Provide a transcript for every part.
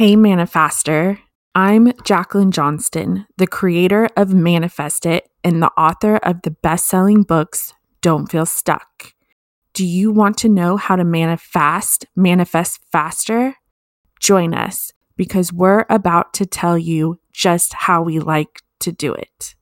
Hey, Manifester. I'm Jacqueline Johnston, the creator of Manifest It and the author of the best selling books Don't Feel Stuck. Do you want to know how to manifest, manifest faster? Join us because we're about to tell you just how we like to do it.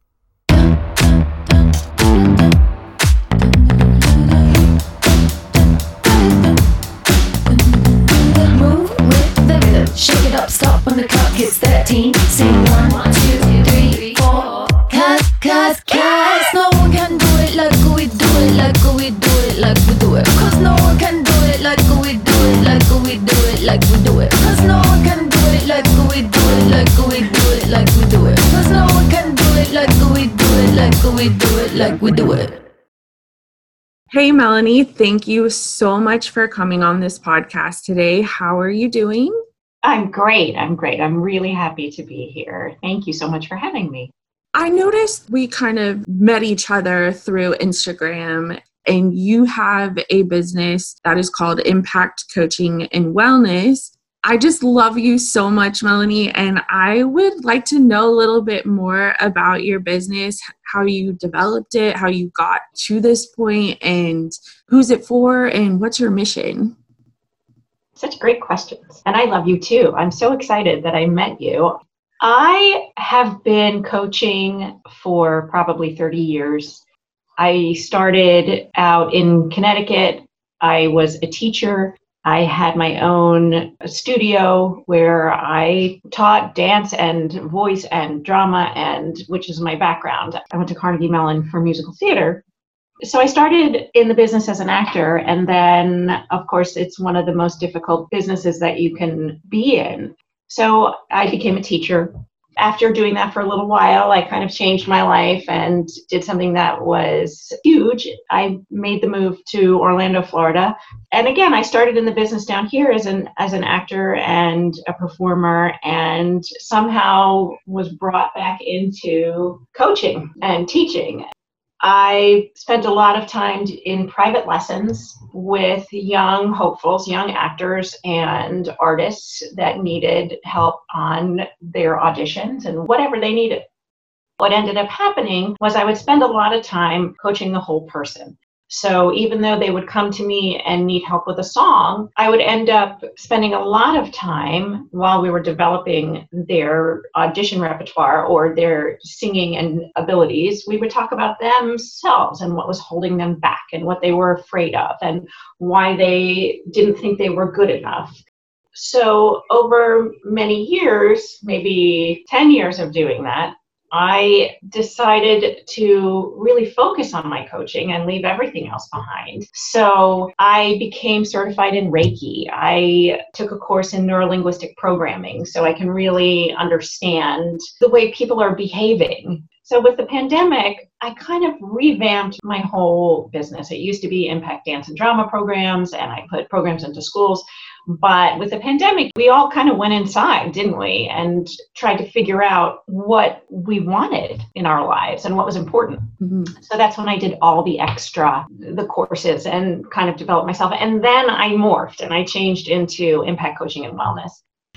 With. Shake it up, stop when the clock hits 13. Sing one, two, three, four. Cause, cause, cause no one can do it like we do it, like we do it, like we do it. Cause no one can do it like we do it, like we do it, like we do it. Cause no one can do it like we do it, like we do it, like we do it. Cause no one can do it like we do it, like we do it, like we do it. Hey, Melanie, thank you so much for coming on this podcast today. How are you doing? I'm great. I'm great. I'm really happy to be here. Thank you so much for having me. I noticed we kind of met each other through Instagram, and you have a business that is called Impact Coaching and Wellness. I just love you so much, Melanie, and I would like to know a little bit more about your business, how you developed it, how you got to this point, and who's it for, and what's your mission? Such great questions. And I love you too. I'm so excited that I met you. I have been coaching for probably 30 years. I started out in Connecticut. I was a teacher. I had my own studio where I taught dance and voice and drama and which is my background. I went to Carnegie Mellon for musical theater. So I started in the business as an actor and then of course it's one of the most difficult businesses that you can be in. So I became a teacher after doing that for a little while, I kind of changed my life and did something that was huge. I made the move to Orlando, Florida. And again, I started in the business down here as an as an actor and a performer and somehow was brought back into coaching and teaching. I spent a lot of time in private lessons with young hopefuls, young actors, and artists that needed help on their auditions and whatever they needed. What ended up happening was I would spend a lot of time coaching the whole person. So even though they would come to me and need help with a song, I would end up spending a lot of time while we were developing their audition repertoire or their singing and abilities. We would talk about themselves and what was holding them back and what they were afraid of and why they didn't think they were good enough. So, over many years, maybe 10 years of doing that, I decided to really focus on my coaching and leave everything else behind. So I became certified in Reiki. I took a course in neurolinguistic programming so I can really understand the way people are behaving. So with the pandemic, I kind of revamped my whole business. It used to be impact dance and drama programs, and I put programs into schools. But with the pandemic, we all kind of went inside, didn't we? And tried to figure out what we wanted in our lives and what was important. Mm-hmm. So that's when I did all the extra, the courses and kind of developed myself. And then I morphed and I changed into impact coaching and wellness.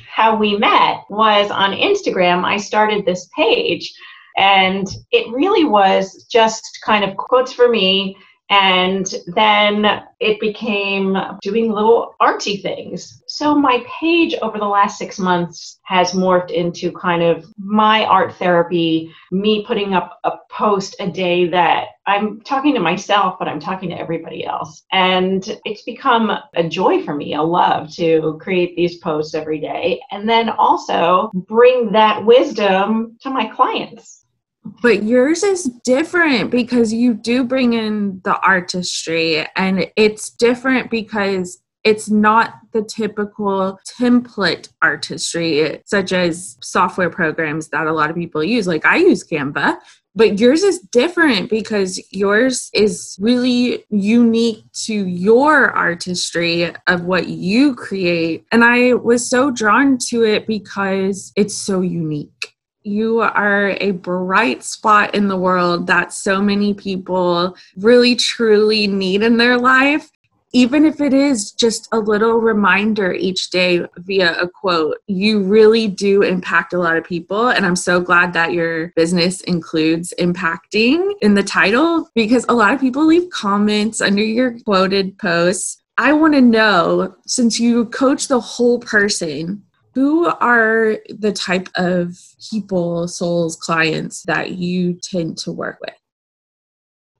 How we met was on Instagram. I started this page and it really was just kind of quotes for me and then it became doing little artsy things. So my page over the last six months has morphed into kind of my art therapy, me putting up a post a day that I'm talking to myself, but I'm talking to everybody else. And it's become a joy for me, a love to create these posts every day. And then also bring that wisdom to my clients but yours is different because you do bring in the artistry, and it's different because it's not the typical template artistry, such as software programs that a lot of people use. Like I use Canva, but yours is different because yours is really unique to your artistry of what you create. And I was so drawn to it because it's so unique you are a bright spot in the world that so many people really truly need in their life. even if it is just a little reminder each day via a quote, you really do impact a lot of people. And I'm so glad that your business includes impacting in the title because a lot of people leave comments under your quoted posts. I want to know since you coach the whole person, who are the type of people, souls, clients that you tend to work with?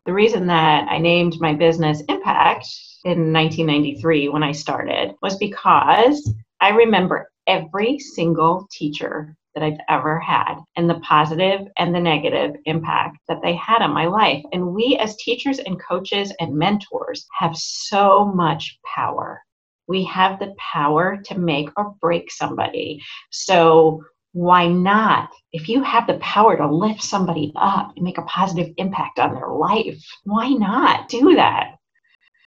The reason that I named my business Impact in 1993 when I started was because I remember every single teacher that I've ever had and the positive and the negative impact that they had on my life. And we, as teachers and coaches and mentors, have so much power. We have the power to make or break somebody. So, why not? If you have the power to lift somebody up and make a positive impact on their life, why not do that?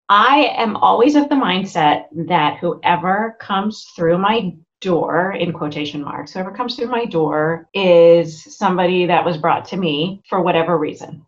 I am always of the mindset that whoever comes through my door, in quotation marks, whoever comes through my door is somebody that was brought to me for whatever reason.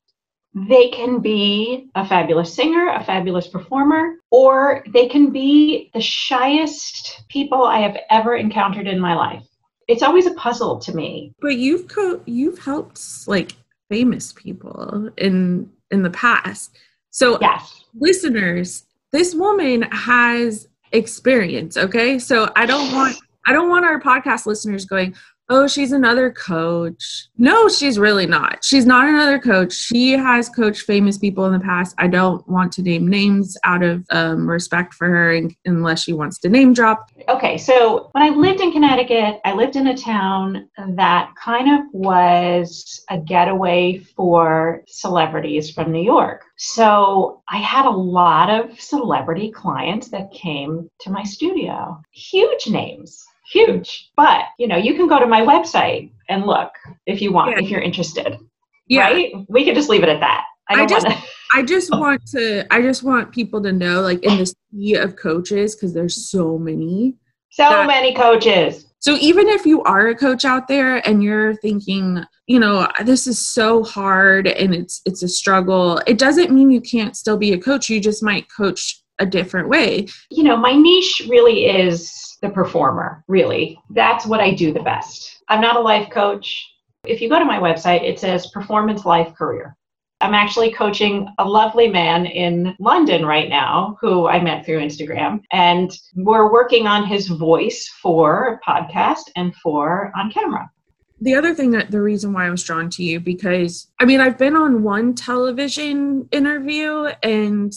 They can be a fabulous singer, a fabulous performer, or they can be the shyest people I have ever encountered in my life. It's always a puzzle to me. But you've co- you've helped like famous people in in the past. So yes. listeners, this woman has experience, okay? So I don't want I don't want our podcast listeners going, oh, she's another coach. No, she's really not. She's not another coach. She has coached famous people in the past. I don't want to name names out of um, respect for her unless she wants to name drop. Okay, so when I lived in Connecticut, I lived in a town that kind of was a getaway for celebrities from New York. So I had a lot of celebrity clients that came to my studio, huge names huge. But you know, you can go to my website and look if you want, yeah. if you're interested. Yeah. Right? We could just leave it at that. I, I just wanna... I just want to I just want people to know like in the sea of coaches, because there's so many. So that, many coaches. So even if you are a coach out there and you're thinking, you know, this is so hard and it's it's a struggle, it doesn't mean you can't still be a coach. You just might coach a different way. You know, my niche really is the performer, really. That's what I do the best. I'm not a life coach. If you go to my website, it says performance life career. I'm actually coaching a lovely man in London right now who I met through Instagram. And we're working on his voice for a podcast and for on camera. The other thing that the reason why I was drawn to you because I mean, I've been on one television interview and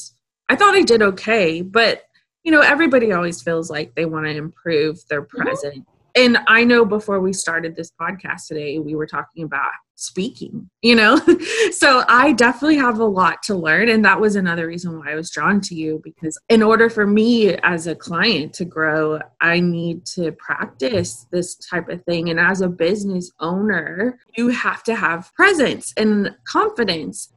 I thought I did okay, but you know, everybody always feels like they want to improve their mm-hmm. present. Mm-hmm. And I know before we started this podcast today, we were talking about speaking, you know? so I definitely have a lot to learn. And that was another reason why I was drawn to you because in order for me as a client to grow, I need to practice this type of thing. And as a business owner, you have to have presence and confidence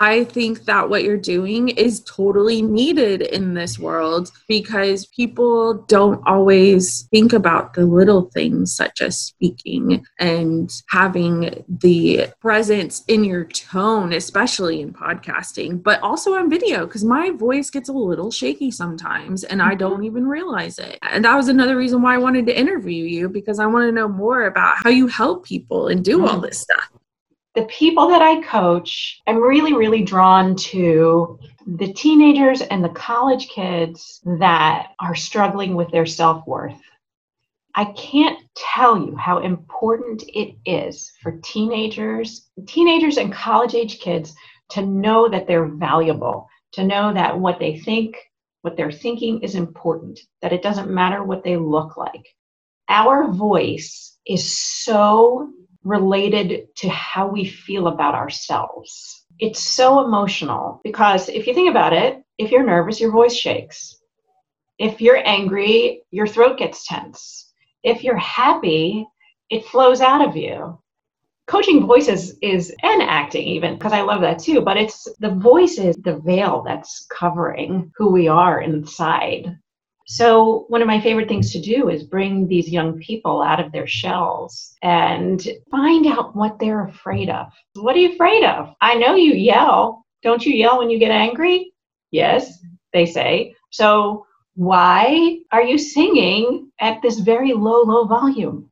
I think that what you're doing is totally needed in this world because people don't always think about the little things such as speaking and having the presence in your tone, especially in podcasting, but also on video because my voice gets a little shaky sometimes and I don't mm-hmm. even realize it. And that was another reason why I wanted to interview you because I want to know more about how you help people and do all mm-hmm. this stuff the people that I coach, I'm really, really drawn to the teenagers and the college kids that are struggling with their self worth. I can't tell you how important it is for teenagers, teenagers and college age kids to know that they're valuable, to know that what they think, what they're thinking is important, that it doesn't matter what they look like. Our voice is so related to how we feel about ourselves. It's so emotional because if you think about it, if you're nervous, your voice shakes. If you're angry, your throat gets tense. If you're happy, it flows out of you. Coaching voices is and acting even because I love that too, but it's the voice is the veil that's covering who we are inside. So, one of my favorite things to do is bring these young people out of their shells and find out what they're afraid of. What are you afraid of? I know you yell. Don't you yell when you get angry? Yes, they say. So, why are you singing at this very low, low volume?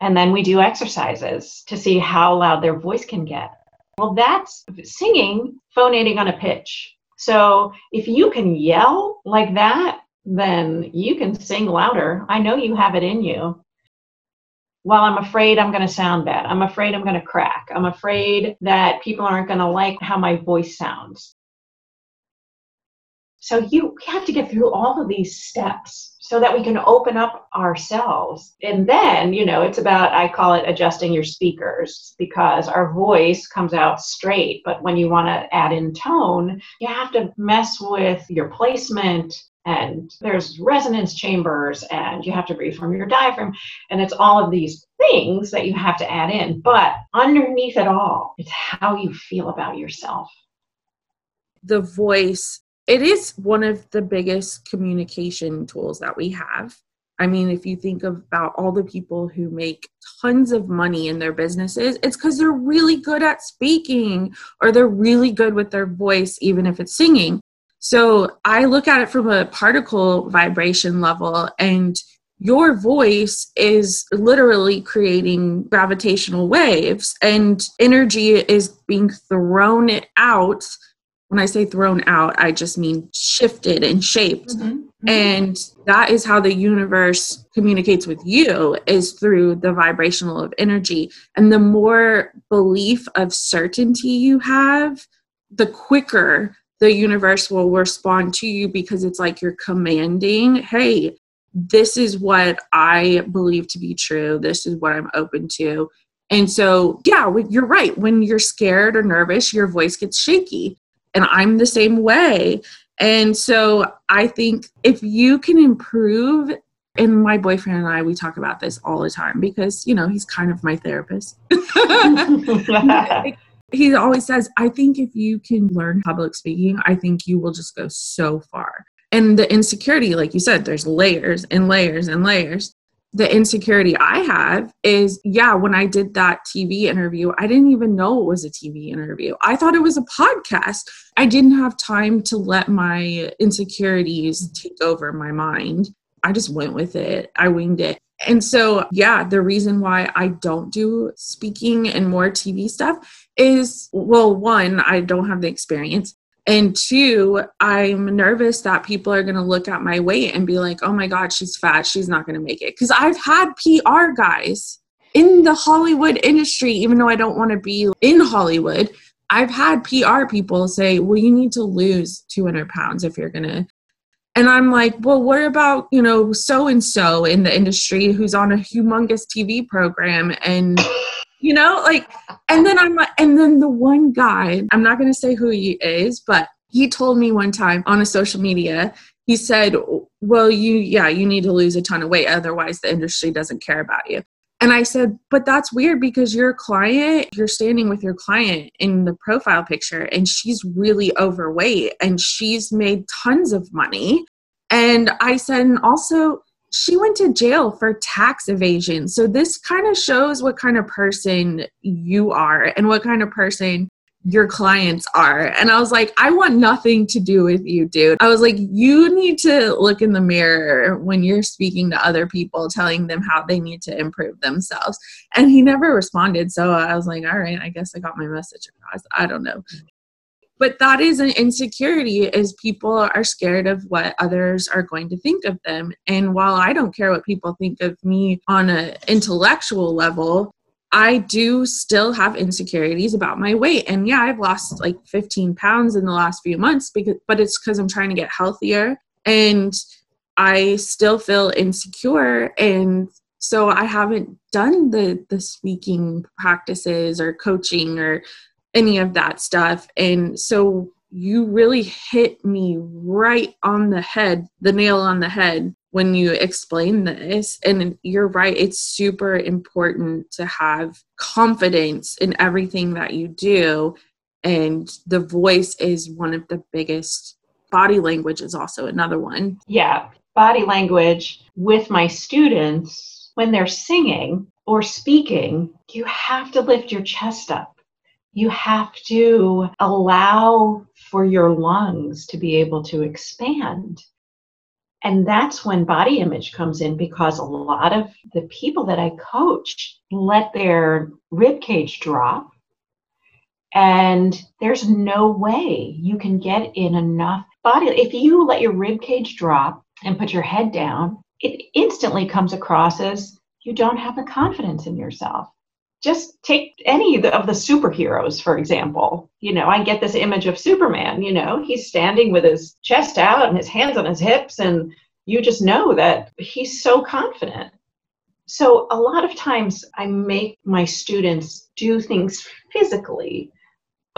And then we do exercises to see how loud their voice can get. Well, that's singing phonating on a pitch. So if you can yell like that, then you can sing louder. I know you have it in you. Well, I'm afraid I'm going to sound bad. I'm afraid I'm going to crack. I'm afraid that people aren't going to like how my voice sounds. So you have to get through all of these steps so that we can open up ourselves. And then, you know, it's about, I call it adjusting your speakers because our voice comes out straight. But when you want to add in tone, you have to mess with your placement. And there's resonance chambers, and you have to from your diaphragm. And it's all of these things that you have to add in. But underneath it all, it's how you feel about yourself. The voice it is one of the biggest communication tools that we have. I mean, if you think about all the people who make tons of money in their businesses, it's because they're really good at speaking or they're really good with their voice, even if it's singing. So I look at it from a particle vibration level, and your voice is literally creating gravitational waves, and energy is being thrown out when I say thrown out, I just mean shifted and shaped. Mm-hmm. Mm-hmm. And that is how the universe communicates with you is through the vibrational of energy. And the more belief of certainty you have, the quicker the universe will respond to you because it's like you're commanding, hey, this is what I believe to be true. This is what I'm open to. And so, yeah, you're right. When you're scared or nervous, your voice gets shaky and I'm the same way. And so I think if you can improve, and my boyfriend and I, we talk about this all the time because, you know, he's kind of my therapist. he always says, I think if you can learn public speaking, I think you will just go so far. And the insecurity, like you said, there's layers and layers and layers the insecurity I have is yeah, when I did that TV interview, I didn't even know it was a TV interview. I thought it was a podcast. I didn't have time to let my insecurities take over my mind. I just went with it, I winged it. And so, yeah, the reason why I don't do speaking and more TV stuff is well, one, I don't have the experience. And two, I'm nervous that people are going to look at my weight and be like, oh my God, she's fat. She's not going to make it. Because I've had PR guys in the Hollywood industry, even though I don't want to be in Hollywood. I've had PR people say, well, you need to lose 200 pounds if you're going to. And I'm like, well, what about, you know, so and so in the industry who's on a humongous TV program and you know like and then i'm like and then the one guy i'm not going to say who he is but he told me one time on a social media he said well you yeah you need to lose a ton of weight otherwise the industry doesn't care about you. And i said but that's weird because your client you're standing with your client in the profile picture and she's really overweight and she's made tons of money and i said and also she went to jail for tax evasion. So this kind of shows what kind of person you are and what kind of person your clients are. And I was like, I want nothing to do with you, dude. I was like, you need to look in the mirror when you're speaking to other people, telling them how they need to improve themselves. And he never responded. So I was like, all right, I guess I got my message across. I don't know but that is an insecurity is people are scared of what others are going to think of them. And while i don't care what people think of me on an intellectual level i do still have insecurities about my weight. And yeah i've lost like 15 pounds in the last few months because but it's because i'm trying to get healthier. And i still feel insecure. And so i haven't done the the speaking practices or coaching or any of that stuff. And so you really hit me right on the head, the nail on the head when you explain this. And you're right, it's super important to have confidence in everything that you do. And the voice is one of the biggest. Body language is also another one. Yeah, body language with my students when they're singing or speaking, you have to lift your chest up you have to allow for your lungs to be able to expand. And that's when body image comes in because a lot of the people that I coach let their rib cage drop. And there's no way you can get in enough body. If you let your rib cage drop and put your head down, it instantly comes across as you don't have the confidence in yourself just take any of the superheroes for example. You know i get this image of superman you know he's standing with his chest out and his hands on his hips and you just know that he's so confident. So a lot of times i make my students do things physically.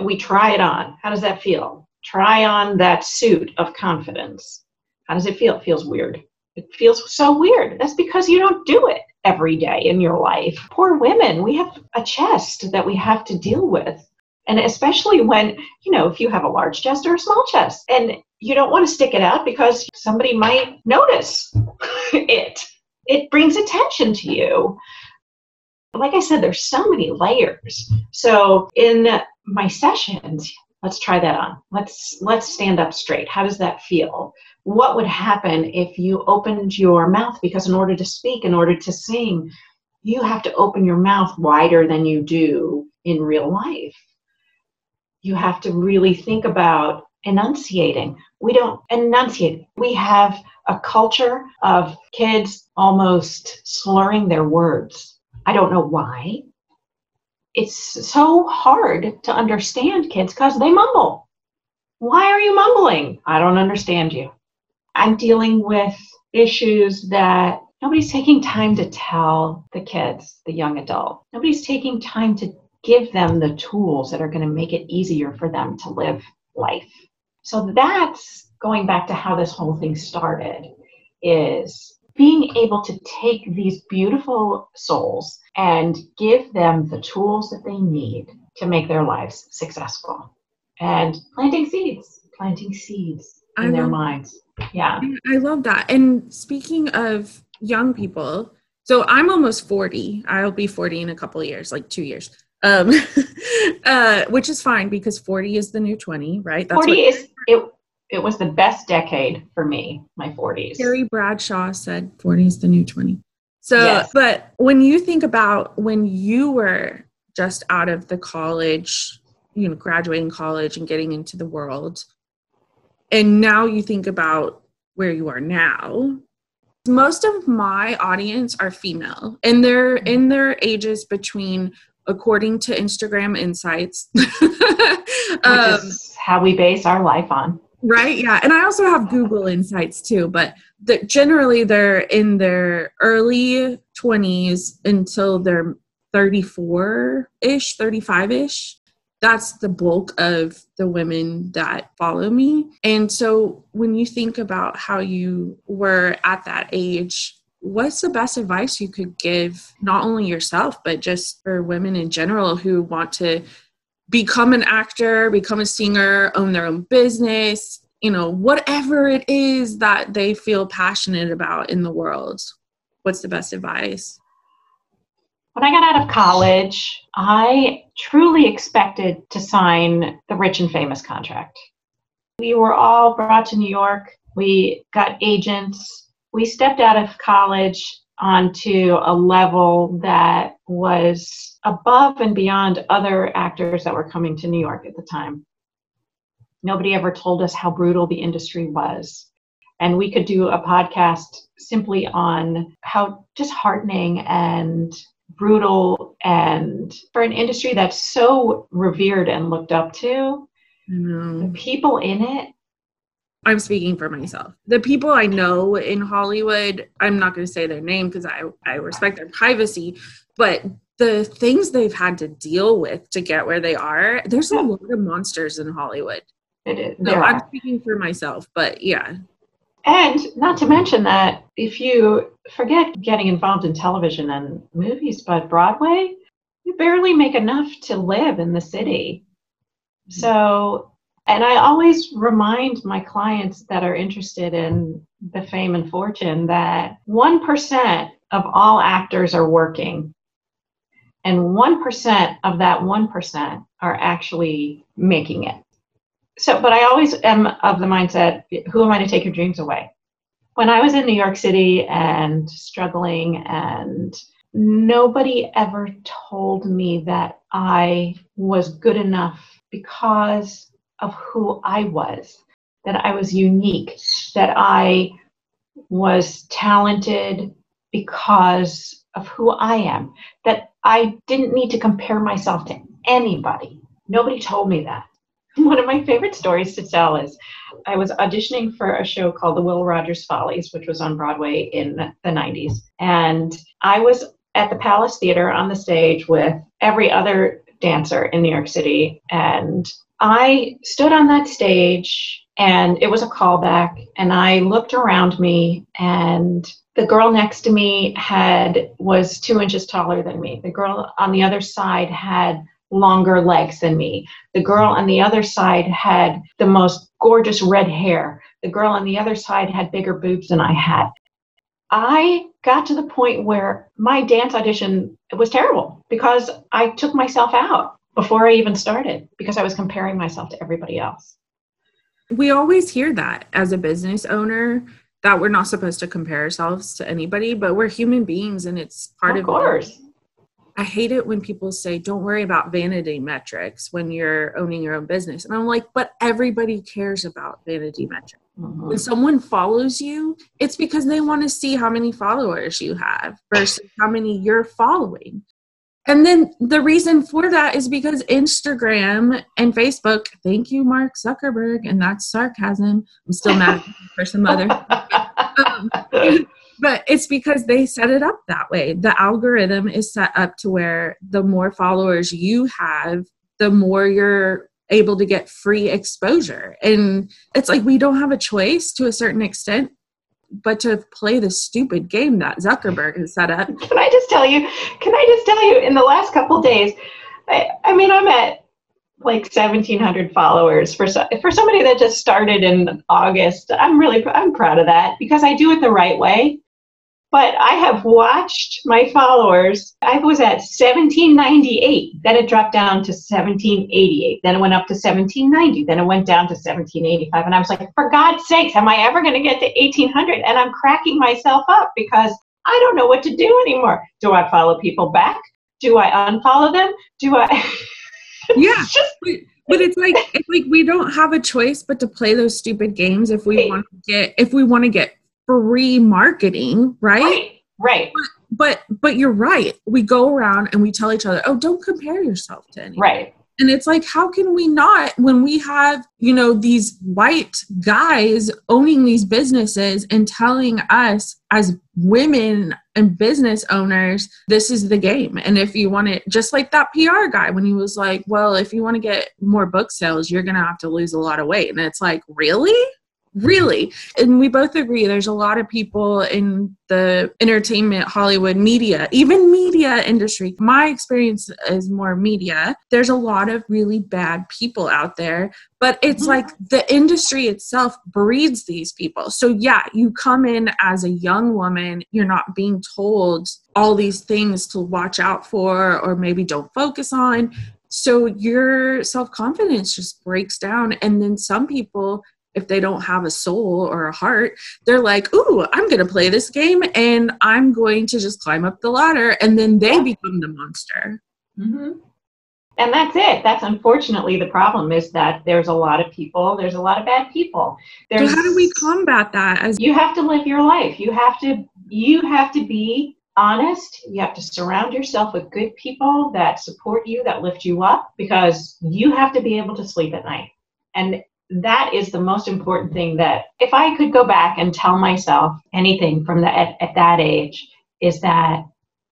We try it on. How does that feel? Try on that suit of confidence. How does it feel? It feels weird. It feels so weird. That's because you don't do it every day in your life. Poor women, we have a chest that we have to deal with. And especially when, you know, if you have a large chest or a small chest and you don't want to stick it out because somebody might notice it. It brings attention to you. Like I said, there's so many layers. So in my sessions, let's try that on. Let's let's stand up straight. How does that feel? What would happen if you opened your mouth? Because in order to speak in order to sing you have to open your mouth wider than you do in real life. You have to really think about enunciating. We don't enunciate. We have a culture of kids almost slurring their words. I don't know why. It's so hard to understand kids because they mumble. Why are you mumbling? I don't understand you I'm dealing with issues that nobody's taking time to tell the kids, the young adult. Nobody's taking time to give them the tools that are going to make it easier for them to live life. So that's going back to how this whole thing started is being able to take these beautiful souls and give them the tools that they need to make their lives successful and planting seeds planting seeds in I their minds. Yeah. I love that. And speaking of young people so i'm almost 40 i'll be 40 in a couple of years like two years. Um uh which is fine because 40 is the new 20 right? That's 40 is it it was the best decade for me my 40s Terry bradshaw said 40 is the new 20 so yes. but when you think about when you were just out of the college you know graduating college and getting into the world and now you think about where you are now most of my audience are female and they're mm-hmm. in their ages between according to instagram insights um, how we base our life on right yeah and i also have google insights too but the, generally they're in their early 20s until they're 34 ish 35 ish that's the bulk of the women that follow me. And so when you think about how you were at that age, what's the best advice you could give not only yourself but just for women in general who want to become an actor, become a singer, own their own business, you know, whatever it is that they feel passionate about in the world? What's the best advice? When I got out of college, I truly expected to sign the rich and famous contract. We were all brought to New York. We got agents. We stepped out of college onto a level that was above and beyond other actors that were coming to New York at the time. Nobody ever told us how brutal the industry was. And we could do a podcast simply on how disheartening and brutal and for an industry that's so revered and looked up to the people in it i'm speaking for myself. The people i know in hollywood i'm not going to say their name because i i respect their privacy but the things they've had to deal with to get where they are there's a lot of monsters in hollywood. It is. No i'm speaking for myself but yeah and not to mention that if you forget getting involved in television and movies, but Broadway, you barely make enough to live in the city. So, and I always remind my clients that are interested in the fame and fortune that 1% of all actors are working, and 1% of that 1% are actually making it so but i always am of the mindset who am i to take your dreams away when I was in New York City and struggling, and nobody ever told me that I was good enough because of who I was, that I was unique, that I was talented because of who I am, that I didn't need to compare myself to anybody. Nobody told me that. One of my favorite stories to tell is I was auditioning for a show called The Will Rogers Follies, which was on Broadway in the 90s. And I was at the Palace Theater on the stage with every other dancer in New York City. And I stood on that stage and it was a callback. And I looked around me and the girl next to me had was two inches taller than me. The girl on the other side had longer legs than me. The girl on the other side had the most gorgeous red hair. The girl on the other side had bigger boobs than I had. I got to the point where my dance audition was terrible because I took myself out before I even started because I was comparing myself to everybody else. We always hear that as a business owner that we're not supposed to compare ourselves to anybody, but we're human beings and it's part of of course. I hate it when people say, don't worry about vanity metrics when you're owning your own business. And I'm like, but everybody cares about vanity metrics. Mhm. When someone follows you, it's because they want to see how many followers you have versus how many you're following. And then the reason for that is because Instagram and Facebook, thank you, Mark Zuckerberg, and that's sarcasm. I'm still mad for some other um, but it's because they set it up that way. The algorithm is set up to where the more followers you have, the more you're able to get free exposure. And it's like we don't have a choice to a certain extent, but to play the stupid game that Zuckerberg has set up. Can I just tell you? Can I just tell you? In the last couple days, I, I mean, I'm at like 1,700 followers for so, for somebody that just started in August. I'm really I'm proud of that because I do it the right way. But I have watched my followers. I was at 1798. Then it dropped down to 1788. Then it went up to 1790. Then it went down to 1785. And I was like, for God's sakes, am I ever going to get to 1800? And I'm cracking myself up because I don't know what to do anymore. Do I follow people back? Do I unfollow them? Do I? Yeah. Just But, but it's like it's like we don't have a choice but to play those stupid games if we want to get if we want to get free marketing, right? right, right, But but you're right. We go around and we tell each other, "Oh, don't compare yourself to anyone." right. And it's like, how can we not when we have, you know, these white guys owning these businesses and telling us as women and business owners, this is the game. And if you want it, just like that PR guy when he was like, well, if you want to get more book sales, you're going to have to lose a lot of weight. And it's like, really? Really? And we both agree there's a lot of people in the entertainment, Hollywood, media, even media industry. My experience is more media. There's a lot of really bad people out there, but it's Mhm. like the industry itself breeds these people. So, yeah, you come in as a young woman, you're not being told all these things to watch out for or maybe don't focus on. So, your self confidence just breaks down. And then some people, if they don't have a soul or a heart, they're like, Ooh, I'm going to play this game and I'm going to just climb up the ladder. And then they Yeah. become the monster. hmm And that's it. That's unfortunately the problem is that there's a lot of people. There's a lot of bad people. So, how do we combat that as You have to live your life. You have to. You have to be honest. You have to surround yourself with good people that support you, that lift you up, because you have to be able to sleep at night. And that is the most important thing. That if I could go back and tell myself anything from that at, at that age, is that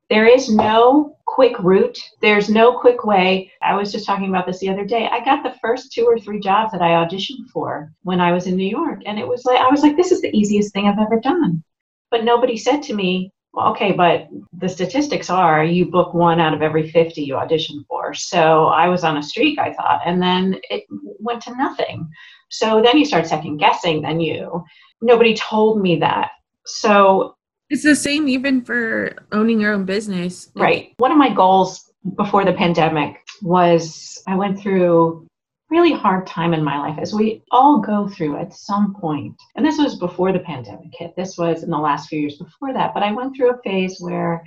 there is no quick route. There's no quick way. I was just talking about this the other day. I got the first two or three jobs that I auditioned for when I was in New York. And it was like, I was like, this is the easiest thing I've ever done. But nobody said to me, well, okay, but the statistics are you book one out of every 50 you audition for. So I was on a streak, I thought, and then it went to nothing. So then you start second guessing, then you, nobody told me that. So it's the same even for owning your own business. Right. One of my goals before the pandemic was I went through really hard time in my life, as we all go through at some point. And this was before the pandemic hit. This was in the last few years before that. But I went through a phase where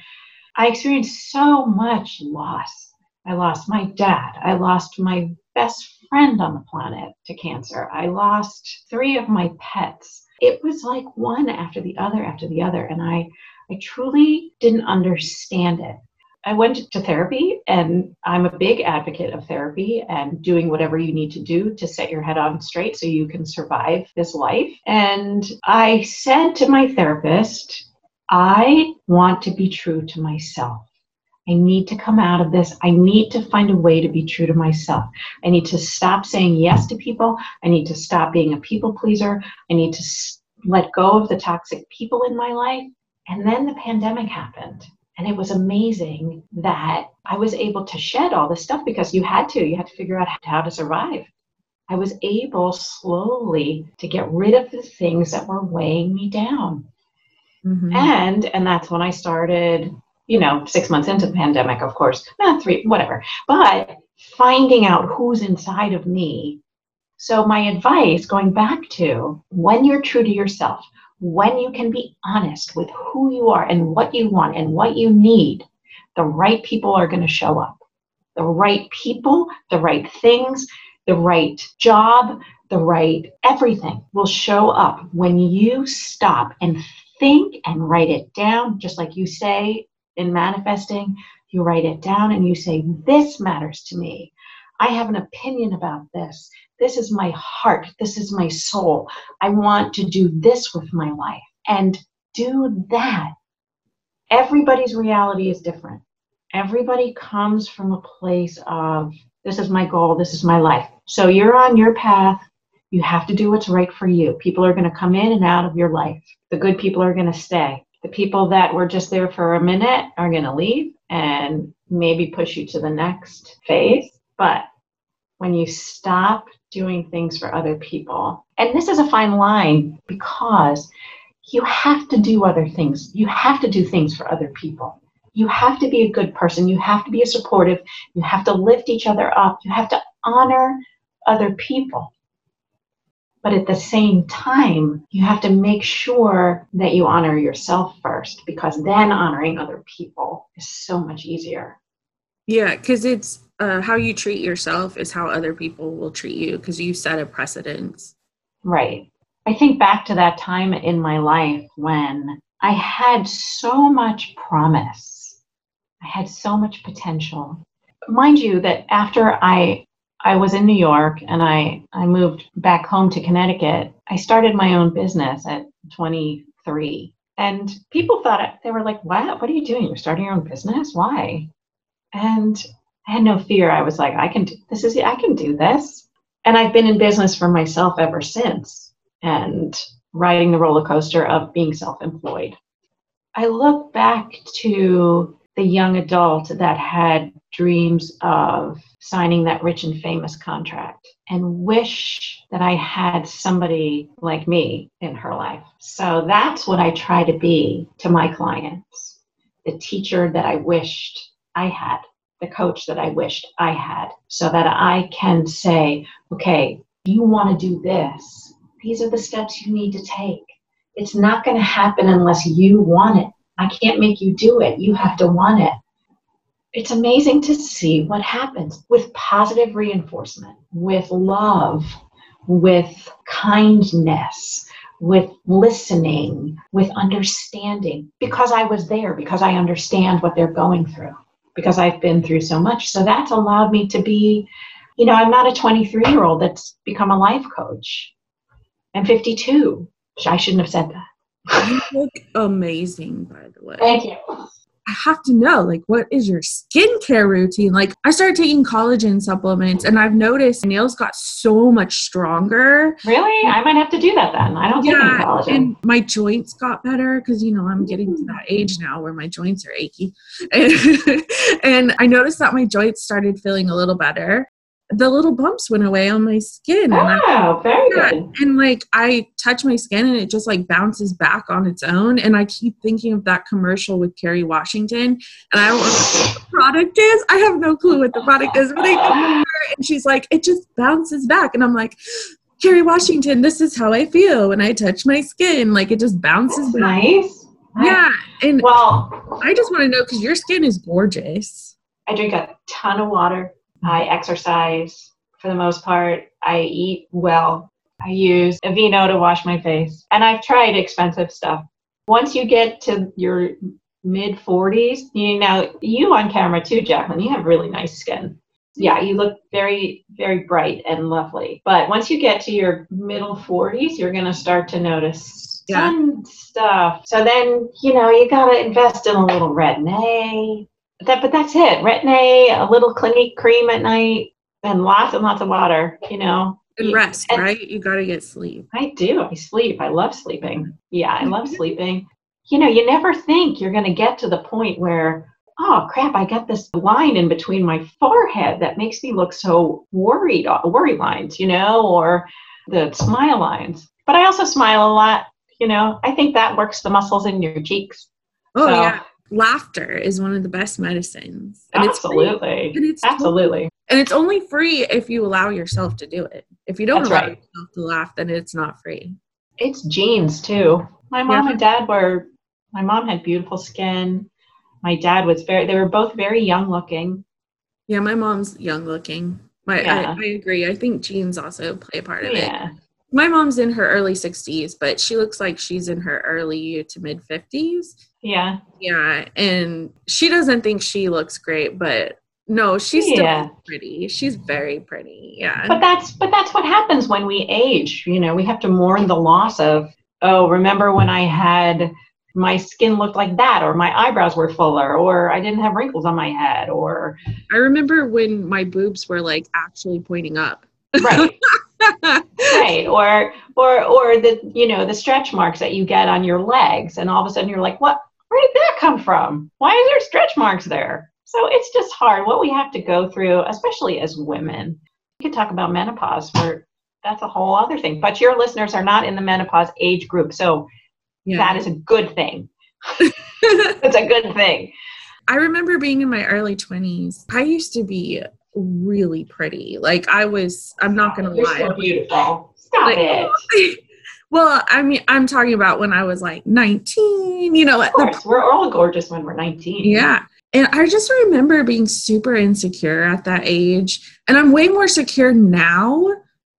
I experienced so much loss. I lost my dad. I lost my best friend on the planet to cancer. I lost three of my pets. It was like one after the other after the other. And I, I truly didn't understand it. I went to therapy, and I'm a big advocate of therapy and doing whatever you need to do to set your head on straight so you can survive this life. And I said to my therapist, I want to be true to myself. I need to come out of this. I need to find a way to be true to myself. I need to stop saying yes to people. I need to stop being a people pleaser. I need to let go of the toxic people in my life. And then the pandemic happened. And it was amazing that I was able to shed all this stuff because you had to. You had to figure out how to survive. I was able slowly to get rid of the things that were weighing me down. Mm-hmm. And and that's when I started, you know, six months into the pandemic, of course, not three, whatever. But finding out who's inside of me. So my advice, going back to when you're true to yourself, when you can be honest with who you are and what you want and what you need, the right people are going to show up. The right people, the right things, the right job, the right everything will show up when you stop and think and write it down, just like you say in manifesting. You write it down and you say, This matters to me. I have an opinion about this. This is my heart. This is my soul. I want to do this with my life. And do that. Everybody's reality is different. Everybody comes from a place of, this is my goal, this is my life. So you're on your path. You have to do what's right for you. People are going to come in and out of your life. The good people are going to stay. The people that were just there for a minute are going to leave and maybe push you to the next phase. But when you stop doing things for other people. And this is a fine line because you have to do other things. You have to do things for other people. You have to be a good person. You have to be supportive. You have to lift each other up. You have to honor other people. But at the same time, you have to make sure that you honor yourself first because then honoring other people is so much easier. Yeah, because it's uh, how you treat yourself is how other people will treat you because you set a precedence. Right. I think back to that time in my life when I had so much promise. I had so much potential. Mind you that after I I was in New York and I, I moved back home to Connecticut, I started my own business at 23. And people thought they were like, "What? What are you doing? You're starting your own business? Why?" And I had no fear. I was like, I can do this is I can do this. And I've been in business for myself ever since and riding the roller coaster of being self-employed. I look back to the young adult that had dreams of signing that rich and famous contract and wish that I had somebody like me in her life. So that's what I try to be to my clients the teacher that I wished I had the coach that I wished I had so that I can say, okay, you want to do this. These are the steps you need to take. It's not going to happen unless you want it. I can't make you do it. You have to want it. It's amazing to see what happens with positive reinforcement, with love, with kindness, with listening, with understanding, because I was there, because I understand what they're going through because I've been through so much. So that's allowed me to be, you know, I'm not a 23 year old that's become a life coach. I'm 52. I shouldn't have said that. You look amazing, by the way. Thank you. I have to know, like, what is your skincare routine? Like, I started taking collagen supplements, and I've noticed nails got so much stronger. Really? I might have to do that then. I don't yeah, take any collagen. And my joints got better because you know I'm getting to that age now where my joints are achy, and, and I noticed that my joints started feeling a little better. The little bumps went away on my skin. And Oh, very good. and like I touch my skin and it just like bounces back on its own. And I keep thinking of that commercial with Kerry Washington. And I don't know what the product is. I have no clue what the product is, but I come over and she's like, it just bounces back. And I'm like, Kerry Washington, this is how I feel when I touch my skin. Like it just bounces That's back. nice. Yeah. And Well, I just want to know because your skin is gorgeous. I drink a ton of water. I exercise for the most part. I eat well. I use Aveeno to wash my face. And I've tried expensive stuff. Once you get to your mid 40s, you know, you on camera too, Jacqueline, you have really nice skin. Yeah, you look very, very bright and lovely. But once you get to your middle 40s, you're going to start to notice Yeah. some stuff. So then, you know, you got to invest in a little Retin-A, that, but that's it. Retin-A, a little Clinique cream at night, and lots and lots of water. You know, And rest, And- right? You got to get sleep. I do. I sleep. I love sleeping. Yeah, I love sleeping. You know, you never think you're going to get to the point where, oh crap, I got this line in between my forehead that makes me look so worried, uh, worry lines, you know, or the smile lines. But I also smile a lot. You know, I think that works the muscles in your cheeks. Oh, So- yeah. Laughter is one of the best medicines. And it's free. Absolutely. And it's Absolutely. And it's only free if you allow yourself to do it. If you don't That's allow right. yourself to laugh, then it's not free. It's genes too. My mom Yeah. and dad were, my mom had beautiful skin. My dad was very, they were both very young looking. Yeah, my mom's young looking. My Yeah. I, I agree. I think genes also play a part of it. My mom's in her early 60s, but she looks like she's in her early to mid 50s. Yeah. Yeah, and she doesn't think she looks great, but no, she's still Yeah. pretty. She's very pretty. Yeah. But that's, but that's what happens when we age. You know, we have to mourn the loss of, oh, remember when I had, my skin looked like that, or my eyebrows were fuller, or I didn't have wrinkles on my head, or, I remember when my boobs were like actually pointing up. right. right or or or the you know the stretch marks that you get on your legs and all of a sudden you're like what where did that come from? Why is there stretch marks there? So it's just hard what we have to go through especially as women. We could talk about menopause where that's a whole other thing but your listeners are not in the menopause age group so yeah. that is a good thing. It's a good thing. I remember being in my early 20s. I used to be really pretty. Like I was I'm not going to you're lie. so beautiful stop Like, it well, I mean, I'm talking about when I was like 19, you know, at of the course we're all gorgeous when we're 19 Yeah. And I just remember being super insecure at that age. And I'm way more secure now.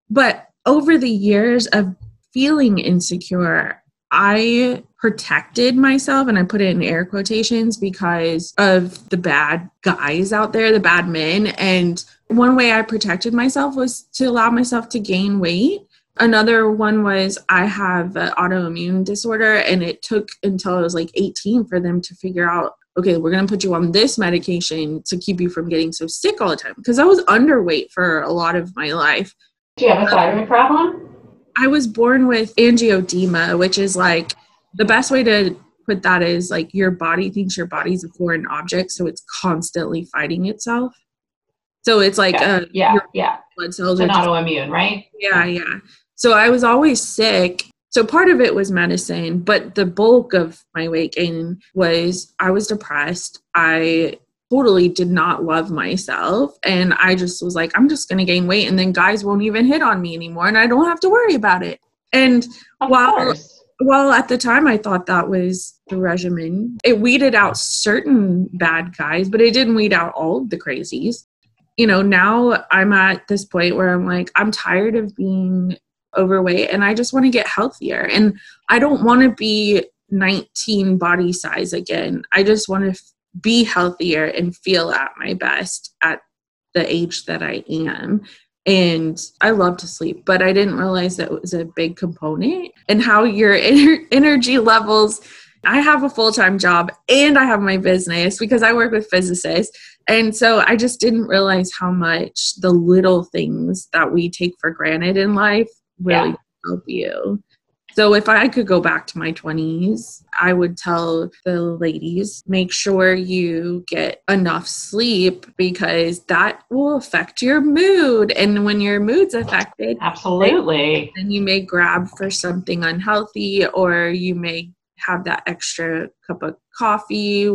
But over the years of feeling insecure, I protected myself and I put it in air quotations because of the bad guys out there, the bad men. And one way I protected myself was to allow myself to gain weight. Another one was I have an autoimmune disorder, and it took until I was like 18 for them to figure out okay, we're going to put you on this medication to keep you from getting so sick all the time. Because I was underweight for a lot of my life. do you have a thyroid problem I was born with angioedema, which is like the best way to put that is like your body thinks your body's a foreign object, so it's constantly fighting itself. So it's like yeah, uh, yeah, yeah. blood cells It's are an autoimmune, right? yeah, yeah. So I was always sick. So part of it was medicine, but the bulk of my weight gain was I was depressed. I totally did not love myself. And I just was like, I'm just going to gain weight. And then guys won't even hit on me anymore. And I don't have to worry about it. And Of Wow. course. Well, at the time, I thought that was the regimen. It weeded out certain bad guys, but it didn't weed out all of the crazies. You know, now I'm at this point where I'm like, I'm tired of being overweight and I just want to get healthier. And I don't want to be 19 body size again. I just want to f- be healthier and feel at my best at the age that I am. And I love to sleep, but I didn't realize that was a big component and how your ener- energy levels. I have a full time job and I have my business because I work with physicists. And so I just didn't realize how much the little things that we take for granted in life really Yeah. help you. So if I could go back to my 20s, I would tell the ladies make sure you get enough sleep because that will affect your mood. And when your mood's affected, absolutely, then you may grab for something unhealthy or you may have that extra cup of coffee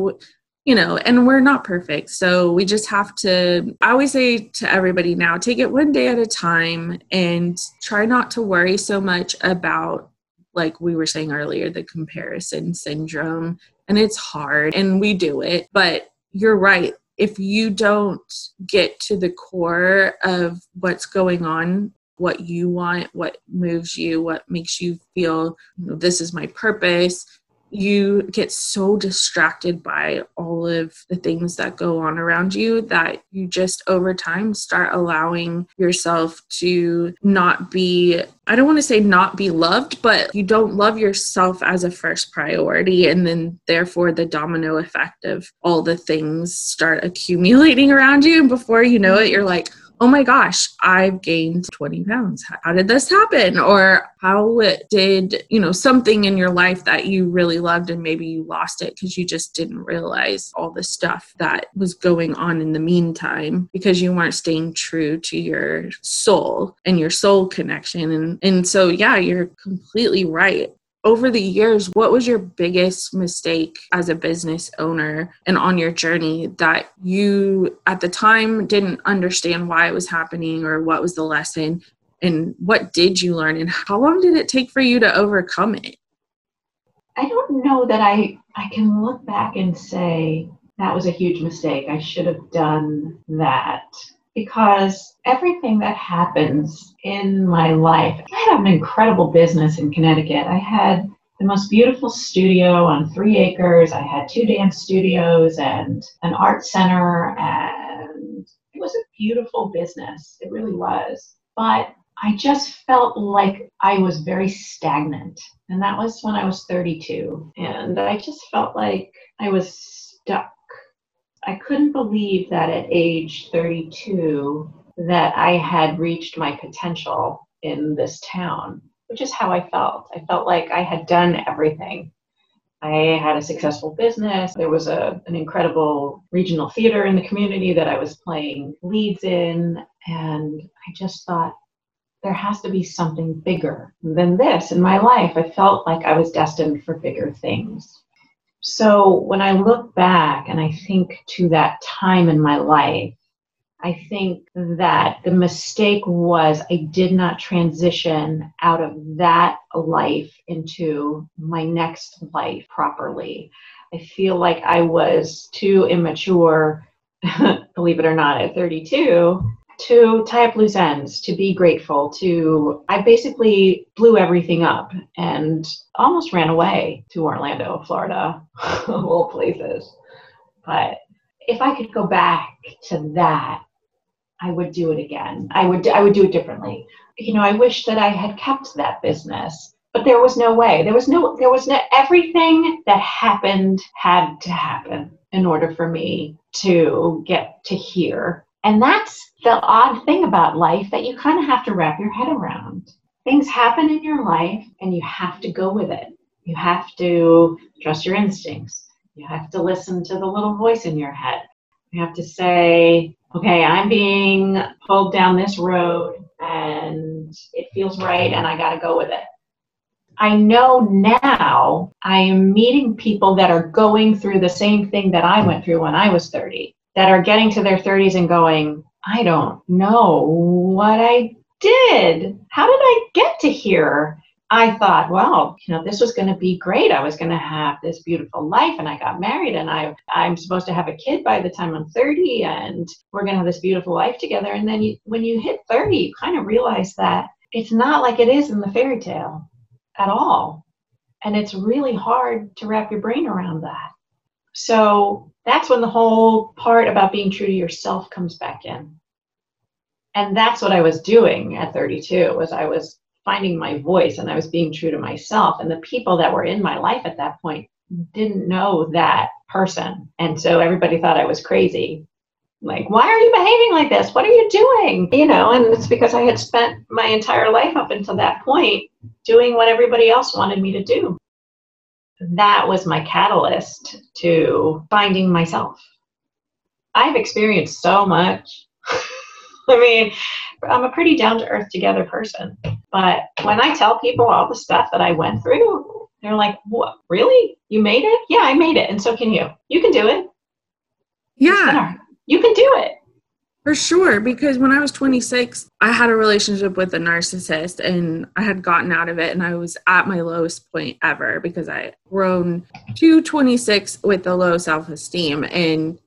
you know, and we're not perfect. So we just have to, I always say to everybody now, take it one day at a time and try not to worry so much about, like we were saying earlier, the comparison syndrome. And it's hard and we do it, but you're right. If you don't get to the core of what's going on what you want, what moves you, what makes you feel this is my purpose, you get so distracted by all of the things that go on around you that you just over time start allowing yourself to not be I don't want to say not be loved, but you don't love yourself as a first priority. And then, therefore, the domino effect of all the things start accumulating around you. And before you know it, you're like, oh my gosh, I've gained 20 pounds. How did this happen? Or how did, you know, something in your life that you really loved and maybe you lost it because you just didn't realize all the stuff that was going on in the meantime because you weren't staying true to your soul and your soul connection. And, and so, yeah, you're completely right over the years, what was your biggest mistake as a business owner and on your journey that you at the time didn't understand why it was happening or what was the lesson? And what did you learn and how long did it take for you to overcome it? I don't know that I I can look back and say that was a huge mistake. I should have done that because everything that happens in my life, I had an incredible business in Connecticut. I had the most beautiful studio on three acres. I had two dance studios and an art center, and it was a beautiful business. It really was. But I just felt like I was very stagnant. And that was when I was 32. And I just felt like I was stuck I couldn't believe that at age 32 that I had reached my potential in this town, which is how I felt. I felt like I had done everything. I had a successful business. There was a, an incredible regional theater in the community that I was playing leads in. And I just thought, there has to be something bigger than this in my life. I felt like I was destined for bigger things. So when I look back and I think to that time in my life, I think that the mistake was I did not transition out of that life into my next life properly. I feel like I was too immature, believe it or not, at 32 to tie up loose ends, to be grateful, to I basically blew everything up and almost ran away to Orlando, Florida, all places. But if I could go back to that, I would do it again. I would I would do it differently. You know, I wish that I had kept that business, but there was no way. There was no there was no everything that happened had to happen in order for me to get to here. And that's the odd thing about life that you kind of have to wrap your head around. Things happen in your life and you have to go with it. You have to trust your instincts. You have to listen to the little voice in your head. You have to say, okay, I'm being pulled down this road and it feels right and I got to go with it. I know now I am meeting people that are going through the same thing that I went through when I was 30, that are getting to their 30s and going, I don't know what I did. How did I get to here? I thought, well, you know, this was going to be great. I was going to have this beautiful life, and I got married, and I I'm supposed to have a kid by the time I'm 30, and we're going to have this beautiful life together. And then you, when you hit 30, you kind of realize that it's not like it is in the fairy tale at all, and it's really hard to wrap your brain around that. So that's when the whole part about being true to yourself comes back in. And that's what I was doing at 32 was I was finding my voice and I was being true to myself and the people that were in my life at that point didn't know that person. And so everybody thought I was crazy. Like, why are you behaving like this? What are you doing? You know, and it's because I had spent my entire life up until that point doing what everybody else wanted me to do. That was my catalyst to finding myself. I've experienced so much. I mean, I'm a pretty down to earth together person. But when I tell people all the stuff that I went through, they're like, "What? Really? You made it? Yeah, I made it, and so can you. You can do it. Yeah, you can do it." For sure, because when I was 26, I had a relationship with a narcissist and I had gotten out of it and I was at my lowest point ever because I grown to 26 with a low self-esteem and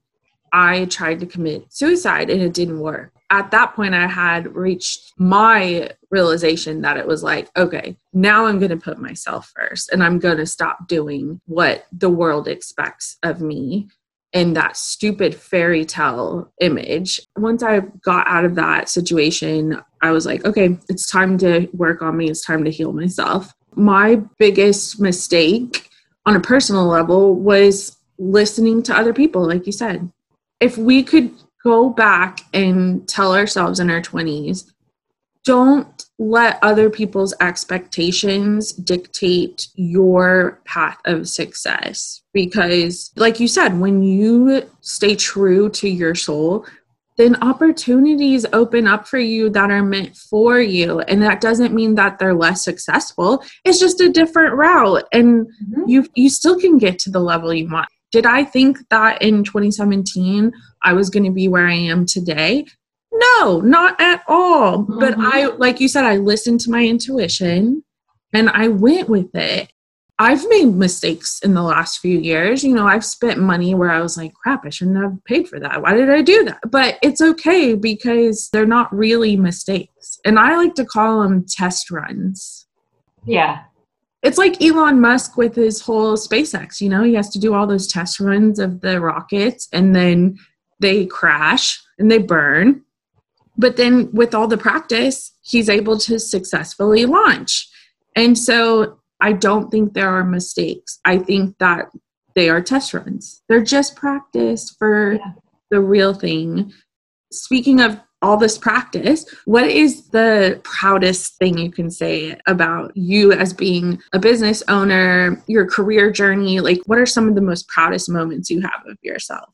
I tried to commit suicide and it didn't work. At that point I had reached my realization that it was like, okay, now I'm going to put myself first and I'm going to stop doing what the world expects of me in that stupid fairy tale image. Once I got out of that situation, I was like, okay, it's time to work on me. It's time to heal myself. My biggest mistake on a personal level was listening to other people, like you said. If we could go back and tell ourselves in our 20s, don't let other people's expectations dictate your path of success. Because, like you said, when you stay true to your soul, then opportunities open up for you that are meant for you. And that doesn't mean that they're less successful. It's just a different route. And mm-hmm. you you still can get to the level you want. Did I think that in 2017 I was going to be where I am today? No, not at all. Mm-hmm. But I, like you said, I listened to my intuition and I went with it. I've made mistakes in the last few years. You know, I've spent money where I was like, crap, I shouldn't have paid for that. Why did I do that? But it's okay because they're not really mistakes. And I like to call them test runs. Yeah. It's like Elon Musk with his whole SpaceX. You know, he has to do all those test runs of the rockets and then they crash and they burn but then with all the practice, he's able to successfully launch. And so I don't think there are mistakes. I think that they are test runs. They're just practice for yeah. the real thing. Speaking of all this practice, what is the proudest thing you can say about you as being a business owner, your career journey? Like, what are some of the most proudest moments you have of yourself?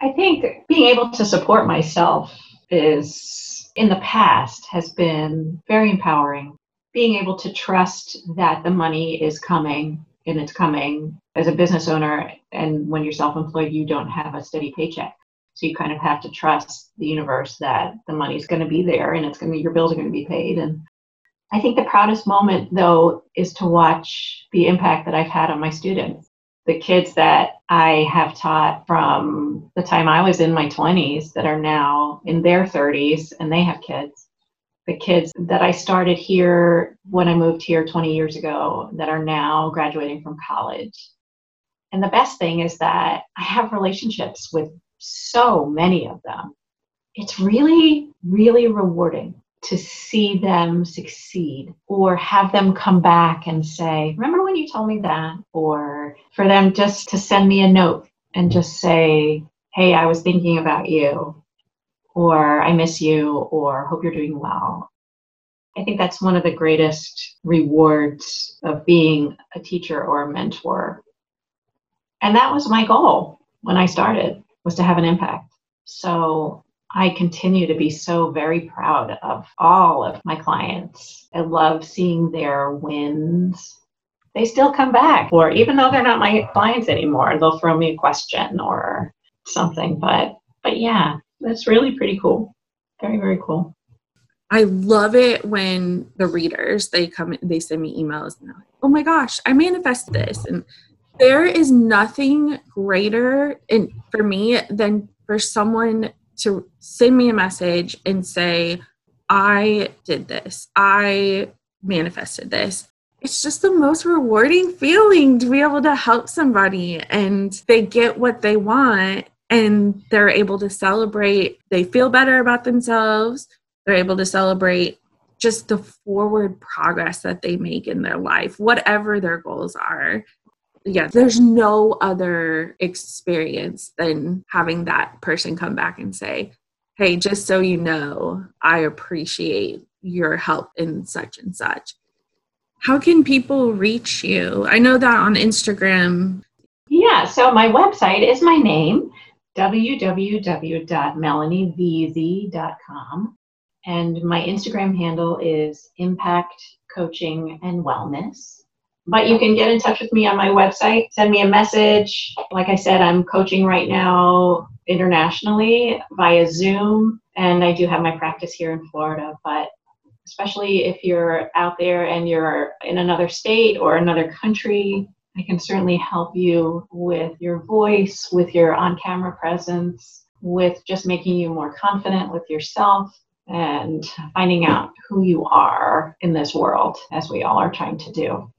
I think being able to support myself is in the past has been very empowering. Being able to trust that the money is coming and it's coming as a business owner, and when you're self employed, you don't have a steady paycheck. So you kind of have to trust the universe that the money's going to be there and it's going to your bills are going to be paid. And I think the proudest moment though is to watch the impact that I've had on my students the kids that I have taught from the time I was in my 20s that are now in their 30s and they have kids. The kids that I started here when I moved here 20 years ago that are now graduating from college. And the best thing is that I have relationships with so many of them. It's really, really rewarding to see them succeed or have them come back and say, Remember when you told me that? Or for them just to send me a note and just say, Hey, I was thinking about you, or I miss you, or hope you're doing well. I think that's one of the greatest rewards of being a teacher or a mentor. And that was my goal when I started was to have an impact. So I continue to be so very proud of all of my clients. I love seeing their wins. They still come back, or even though they're not my clients anymore, they'll throw me a question or something. But but yeah, that's really pretty cool. Very very cool. I love it when the readers they come they send me emails and they're like, "Oh my gosh, I manifested this." And there is nothing greater in for me than for someone to send me a message and say, I did this, I manifested this. It's just the most rewarding feeling to be able to help somebody and they get what they want and they're able to celebrate. They feel better about themselves. They're able to celebrate just the forward progress that they make in their life, whatever their goals are yeah, there's no other experience than having that person come back and say, Hey, just so you know, I appreciate your help in such and such. How can people reach you? I know that on Instagram. Yeah, so my website is my name, www.melanievz.com. And my Instagram handle is Impact Coaching and Wellness. But you can get in touch with me on my website, send me a message. Like I said, I'm coaching right now internationally via Zoom, and I do have my practice here in Florida. But especially if you're out there and you're in another state or another country, I can certainly help you with your voice, with your on camera presence, with just making you more confident with yourself and finding out who you are in this world, as we all are trying to do.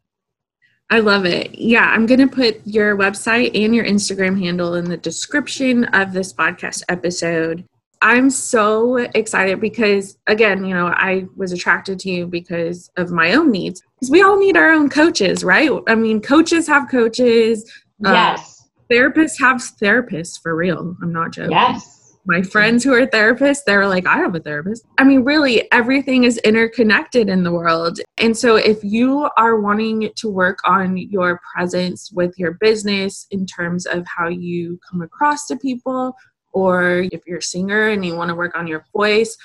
I love it. Yeah, I'm going to put your website and your Instagram handle in the description of this podcast episode. I'm so excited because, again, you know, I was attracted to you because of my own needs. Because we all need our own coaches, right? I mean, coaches have coaches. Uh, yes. Uh, therapists have therapists for real. I'm not joking. Yes my friends who are therapists, they're like, I have a therapist. I mean, really, everything is interconnected in the world. And so, if you are wanting to work on your presence with your business in terms of how you come across to people, or if you're a singer and you want to work on your voice,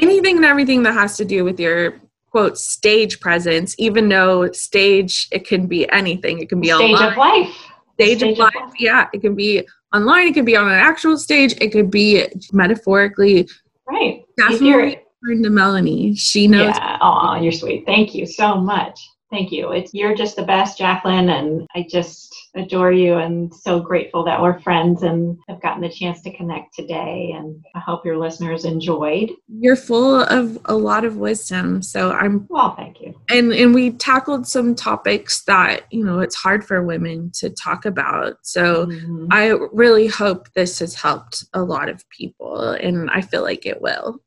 anything and everything that has to do with your quote stage presence, even though stage, it can be anything, it can be all stage online. of life. Stage, stage of, life. life, yeah, it can be online, it could be on an actual stage, it could be metaphorically. Right. Definitely turn to Melanie. She knows. Yeah. Oh, you're sweet. Thank you so much. Thank you. It's you're just the best, Jacqueline, and I just adore you and so grateful that we're friends and have gotten the chance to connect today. And I hope your listeners enjoyed. You're full of a lot of wisdom. So I'm well, thank you. And and we tackled some topics that, you know, it's hard for women to talk about. So mm-hmm. I really hope this has helped a lot of people and I feel like it will.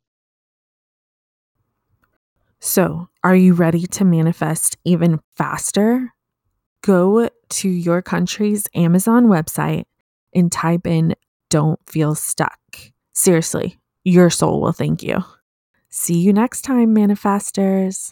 So, are you ready to manifest even faster? Go to your country's Amazon website and type in Don't Feel Stuck. Seriously, your soul will thank you. See you next time, manifestors.